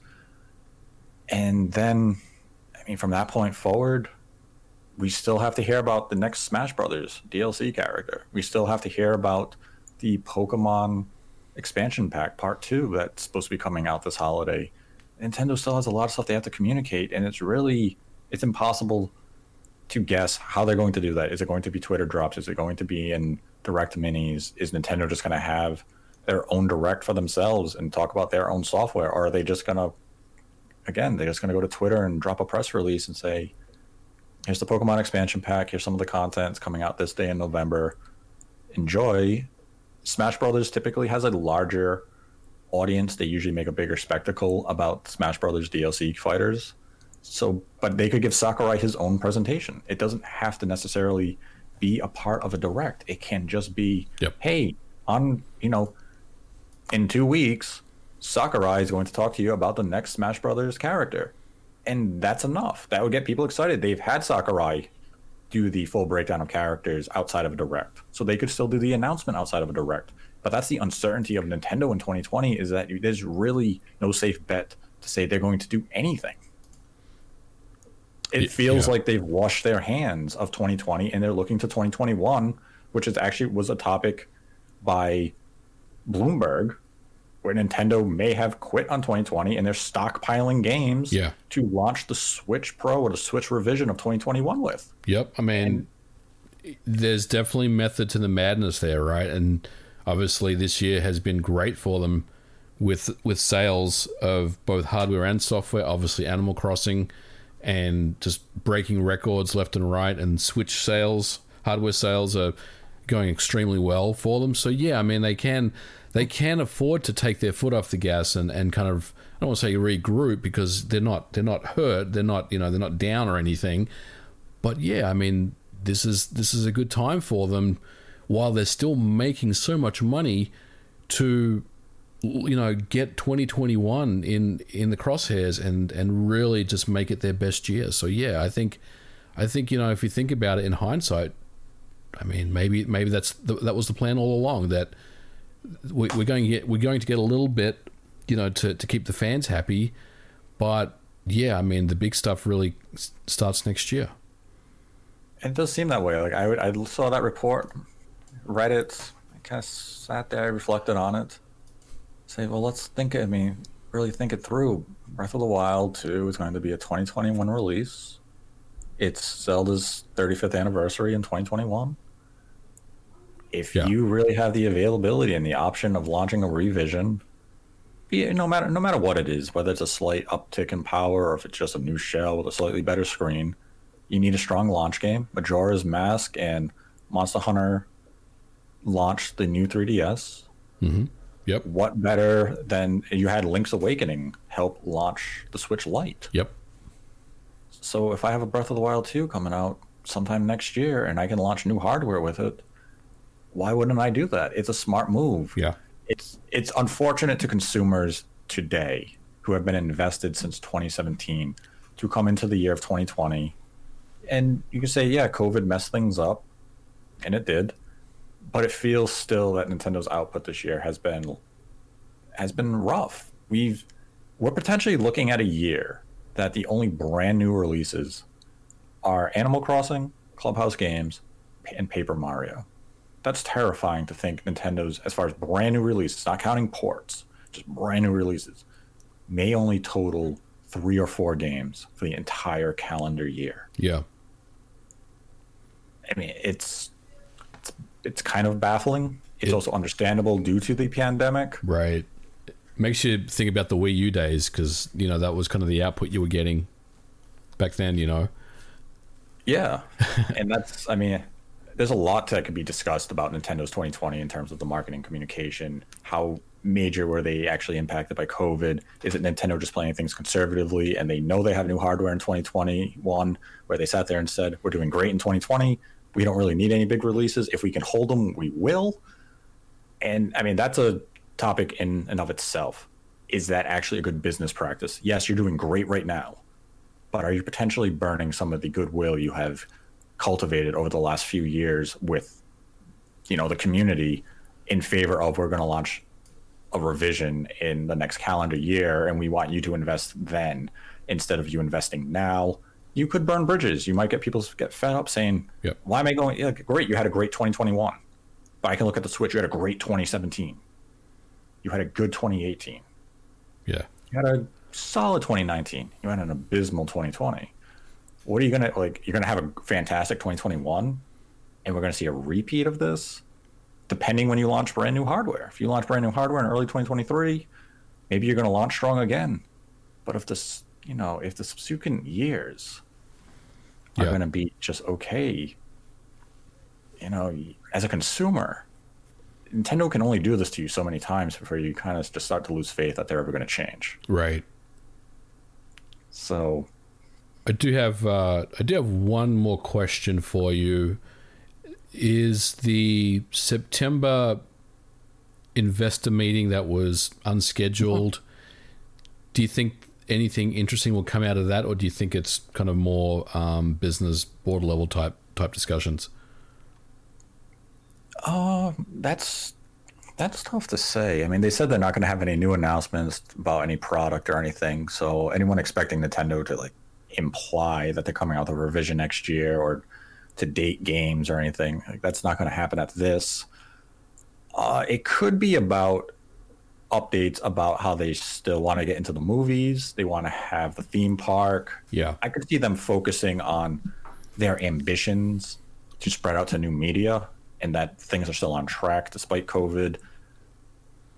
And then, I mean, from that point forward, we still have to hear about the next Smash Brothers DLC character. We still have to hear about the Pokemon expansion pack part two that's supposed to be coming out this holiday. Nintendo still has a lot of stuff they have to communicate, and it's really it's impossible to guess how they're going to do that. Is it going to be Twitter drops? Is it going to be in direct minis? Is Nintendo just going to have their own direct for themselves and talk about their own software, or are they just going to again they're just going to go to Twitter and drop a press release and say, "Here's the Pokemon expansion pack. Here's some of the content. It's coming out this day in November. Enjoy." Smash Brothers typically has a larger audience. They usually make a bigger spectacle about Smash Brothers DLC fighters. So, but they could give Sakurai his own presentation. It doesn't have to necessarily be a part of a direct. It can just be, yep. hey, on you know, in two weeks, Sakurai is going to talk to you about the next Smash Brothers character, and that's enough. That would get people excited. They've had Sakurai do the full breakdown of characters outside of a direct. So they could still do the announcement outside of a direct. But that's the uncertainty of Nintendo in 2020 is that there's really no safe bet to say they're going to do anything. It feels yeah. like they've washed their hands of 2020 and they're looking to 2021, which is actually was a topic by Bloomberg where Nintendo may have quit on 2020 and they're stockpiling games yeah. to launch the Switch Pro or the Switch revision of 2021 with. Yep. I mean, and, there's definitely method to the madness there, right? And obviously, this year has been great for them with with sales of both hardware and software. Obviously, Animal Crossing and just breaking records left and right, and Switch sales, hardware sales are going extremely well for them. So yeah, I mean they can they can afford to take their foot off the gas and, and kind of I don't want to say regroup because they're not they're not hurt they're not you know they're not down or anything. But yeah I mean this is this is a good time for them while they're still making so much money to you know get 2021 in in the crosshairs and and really just make it their best year. So yeah I think I think you know if you think about it in hindsight I mean maybe maybe that's the, that was the plan all along that we, are going to get we're going to get a little bit, you know, to to keep the fans happy, but yeah, I mean the big stuff really starts next year. It does seem that way. Like I I saw that report, read it, I kind of sat there, reflected on it, say, well, let's think. I mean, really think it through. Breath of the Wild 2 is going to be a 2021 release. It's Zelda's 35th anniversary in 2021 if yeah. you really have the availability and the option of launching a revision, be no matter no matter what it is, whether it's a slight uptick in power or if it's just a new shell with a slightly better screen, you need a strong launch game. Majora's Mask and Monster Hunter launched the new 3DS. Mm-hmm. Yep. What better than you had Link's Awakening help launch the Switch Lite? Yep. So if I have a Breath of the Wild 2 coming out sometime next year and I can launch new hardware with it, why wouldn't I do that? It's a smart move. Yeah. It's it's unfortunate to consumers today who have been invested since 2017 to come into the year of 2020. And you can say, yeah, COVID messed things up, and it did, but it feels still that Nintendo's output this year has been has been rough. We've we're potentially looking at a year that the only brand new releases are Animal Crossing, Clubhouse Games, and Paper Mario. That's terrifying to think Nintendo's, as far as brand new releases, not counting ports, just brand new releases, may only total three or four games for the entire calendar year. Yeah. I mean, it's it's, it's kind of baffling. It's it, also understandable due to the pandemic. Right. Makes you think about the Wii U days because you know that was kind of the output you were getting back then. You know. Yeah, and that's I mean, there's a lot that could be discussed about Nintendo's 2020 in terms of the marketing communication. How major were they actually impacted by COVID? Is it Nintendo just playing things conservatively and they know they have new hardware in 2021 where they sat there and said, we're doing great in 2020. We don't really need any big releases. If we can hold them, we will. And I mean, that's a topic in and of itself. Is that actually a good business practice? Yes, you're doing great right now, but are you potentially burning some of the goodwill you have cultivated over the last few years with, you know, the community in favor of we're going to launch a revision in the next calendar year and we want you to invest then instead of you investing now. You could burn bridges. You might get people get fed up saying yep. why am i going yeah, great you had a great 2021 but i can look at the switch you had a great 2017 you had a good 2018 yeah. You had a solid 2019 you had an abysmal 2020 what are you gonna like you're gonna have a fantastic 2021 and we're gonna see a repeat of this depending when you launch brand new hardware. If you launch brand new hardware in early 2023, maybe you're going to launch strong again. But if this, you know, if the subsequent years are yeah. going to be just okay, you know, as a consumer, Nintendo can only do this to you so many times before you kind of just start to lose faith that they're ever going to change. Right. So, I do have uh, I do have one more question for you is the September investor meeting that was unscheduled. Do you think anything interesting will come out of that, or do you think it's kind of more um, business board level type type discussions? Uh, that's that's tough to say. I mean, they said they're not going to have any new announcements about any product or anything. So anyone expecting Nintendo to like imply that they're coming out with a revision next year or to date games or anything. Like, that's not going to happen at this. Uh, it could be about updates about how they still want to get into the movies. They want to have the theme park. Yeah. I could see them focusing on their ambitions to spread out to new media and that things are still on track despite COVID.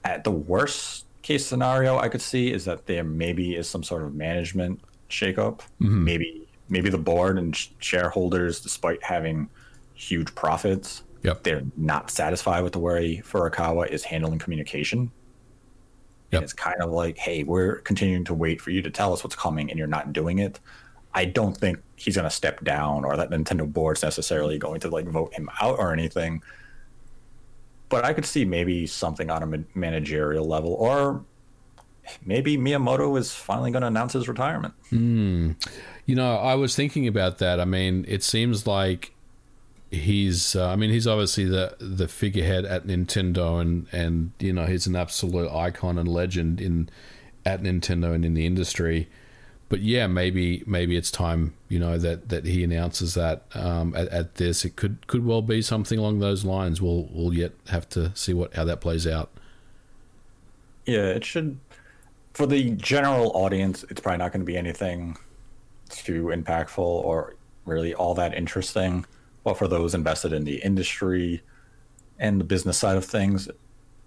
At the worst case scenario, I could see is that there maybe is some sort of management shakeup. Mm-hmm. Maybe maybe the board and shareholders, despite having huge profits, yep. they're not satisfied with the way Furukawa is handling communication. Yep. it's kind of like, hey, we're continuing to wait for you to tell us what's coming, and you're not doing it. I don't think he's going to step down, or that Nintendo board's necessarily going to like vote him out or anything. But I could see maybe something on a managerial level, or maybe Miyamoto is finally going to announce his retirement. Hmm. You know, I was thinking about that. I mean, it seems like he's uh, I mean, he's obviously the the figurehead at Nintendo and and you know, he's an absolute icon and legend in at Nintendo and in the industry. But yeah, maybe maybe it's time, you know, that that he announces that um, at, at this. It could could well be something along those lines. We'll we'll yet have to see what how that plays out. Yeah, it should for the general audience, it's probably not going to be anything too impactful or really all that interesting. But for those invested in the industry and the business side of things,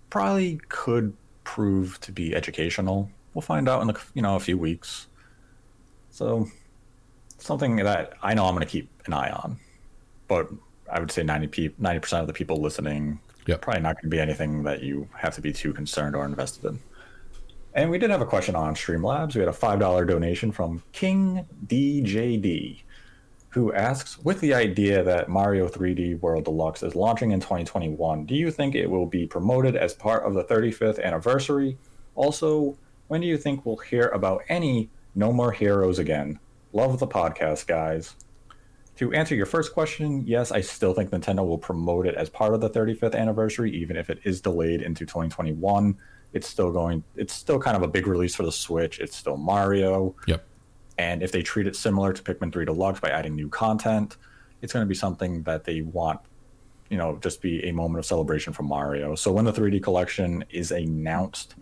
probably could prove to be educational. We'll find out in the you know a few weeks. So something that I know I'm going to keep an eye on, but I would say 90 percent of the people listening yep. probably not going to be anything that you have to be too concerned or invested in. And we did have a question on Streamlabs. We had a $5 donation from King DJD, who asks With the idea that Mario 3D World Deluxe is launching in 2021, do you think it will be promoted as part of the 35th anniversary? Also, when do you think we'll hear about any No More Heroes again? Love the podcast, guys. To answer your first question, yes, I still think Nintendo will promote it as part of the 35th anniversary, even if it is delayed into 2021. It's still going. It's still kind of a big release for the Switch. It's still Mario. Yep. And if they treat it similar to Pikmin 3 Deluxe by adding new content, it's going to be something that they want, you know, just be a moment of celebration for Mario. So when the 3D collection is announced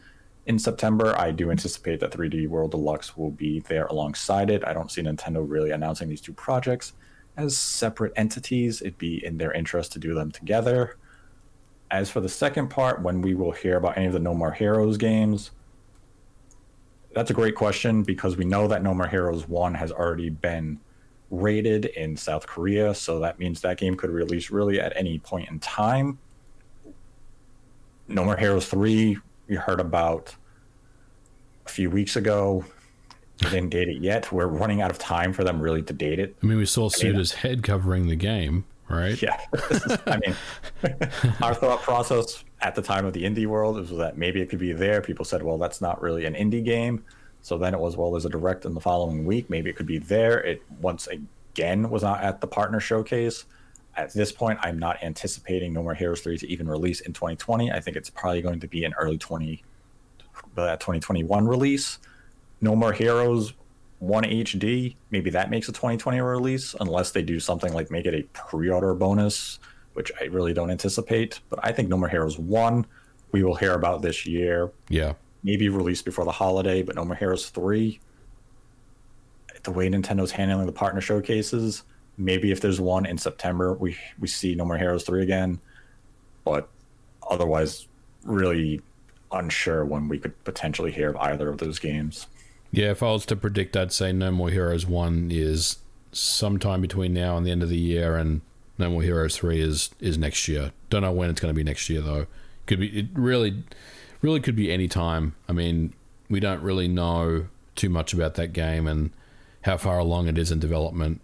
in September, I do anticipate that 3D World Deluxe will be there alongside it. I don't see Nintendo really announcing these two projects as separate entities. It'd be in their interest to do them together. As for the second part, when we will hear about any of the No More Heroes games, that's a great question because we know that No More Heroes 1 has already been rated in South Korea, so that means that game could release really at any point in time. No More Heroes 3, we heard about a few weeks ago. They didn't date it yet. We're running out of time for them really to date it. I mean, we saw Suda's head covering the game, right? Yeah. I mean, our thought process at the time of the indie world was that maybe it could be there. People said, well, that's not really an indie game. So then it was, well, there's a direct in the following week. Maybe it could be there. It once again was not at the partner showcase. At this point, I'm not anticipating No More Heroes 3 to even release in 2020. I think it's probably going to be an early 20, uh, 2021 release. No More Heroes 1 HD, maybe that makes a 2020 release, unless they do something like make it a pre order bonus, which I really don't anticipate. But I think No More Heroes 1, we will hear about this year. Yeah. Maybe released before the holiday, but No More Heroes 3, the way Nintendo's handling the partner showcases, maybe if there's one in September, we, we see No More Heroes 3 again. But otherwise, really unsure when we could potentially hear of either of those games. Yeah, if I was to predict, I'd say No More Heroes 1 is sometime between now and the end of the year, and No More Heroes 3 is, is next year. Don't know when it's going to be next year, though. Could be, it really, really could be any time. I mean, we don't really know too much about that game and how far along it is in development.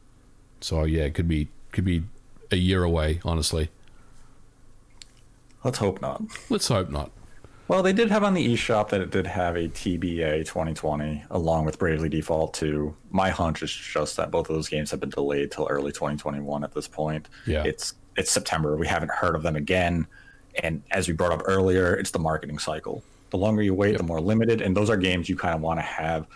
So, yeah, it could be, could be a year away, honestly. Let's hope not. Let's hope not. Well, they did have on the eShop that it did have a TBA 2020 along with Bravely Default 2. My hunch is just that both of those games have been delayed till early 2021 at this point. Yeah. It's it's September. We haven't heard of them again. And as we brought up earlier, it's the marketing cycle. The longer you wait, yep. the more limited. And those are games you kind of want to have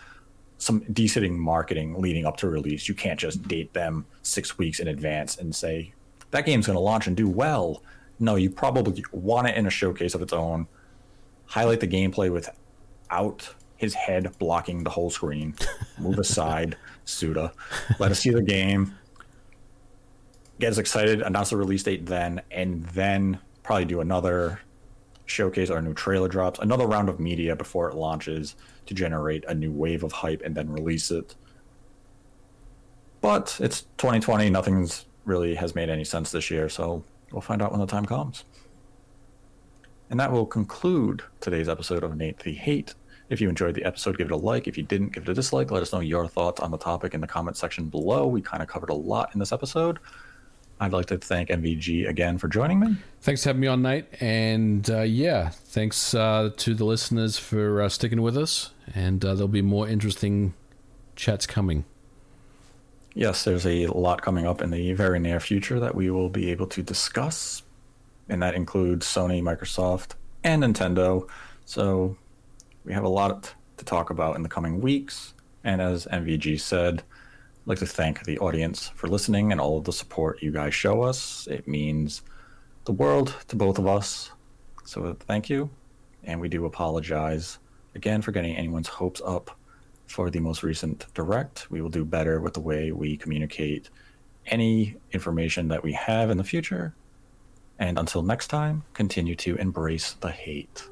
some decent marketing leading up to release. You can't just date them six weeks in advance and say, that game's going to launch and do well. No, you probably want it in a showcase of its own highlight the gameplay without his head blocking the whole screen. Move aside, Suda. Let us see the game. Get us excited, announce the release date then, and then probably do another showcase or new trailer drops, another round of media before it launches to generate a new wave of hype and then release it. But it's 2020, nothing's really has made any sense this year, so we'll find out when the time comes. And that will conclude today's episode of Nate the Hate. If you enjoyed the episode, give it a like. If you didn't, give it a dislike. Let us know your thoughts on the topic in the comment section below. We kind of covered a lot in this episode. I'd like to thank MVG again for joining me. Thanks for having me on, Nate. And uh, yeah, thanks uh, to the listeners for uh, sticking with us. And uh, there'll be more interesting chats coming. Yes, there's a lot coming up in the very near future that we will be able to discuss and that includes Sony, Microsoft, and Nintendo. So we have a lot to talk about in the coming weeks. And as MVG said, I'd like to thank the audience for listening and all of the support you guys show us. It means the world to both of us. So thank you. And we do apologize again for getting anyone's hopes up for the most recent direct. We will do better with the way we communicate any information that we have in the future and until next time, continue to embrace the hate.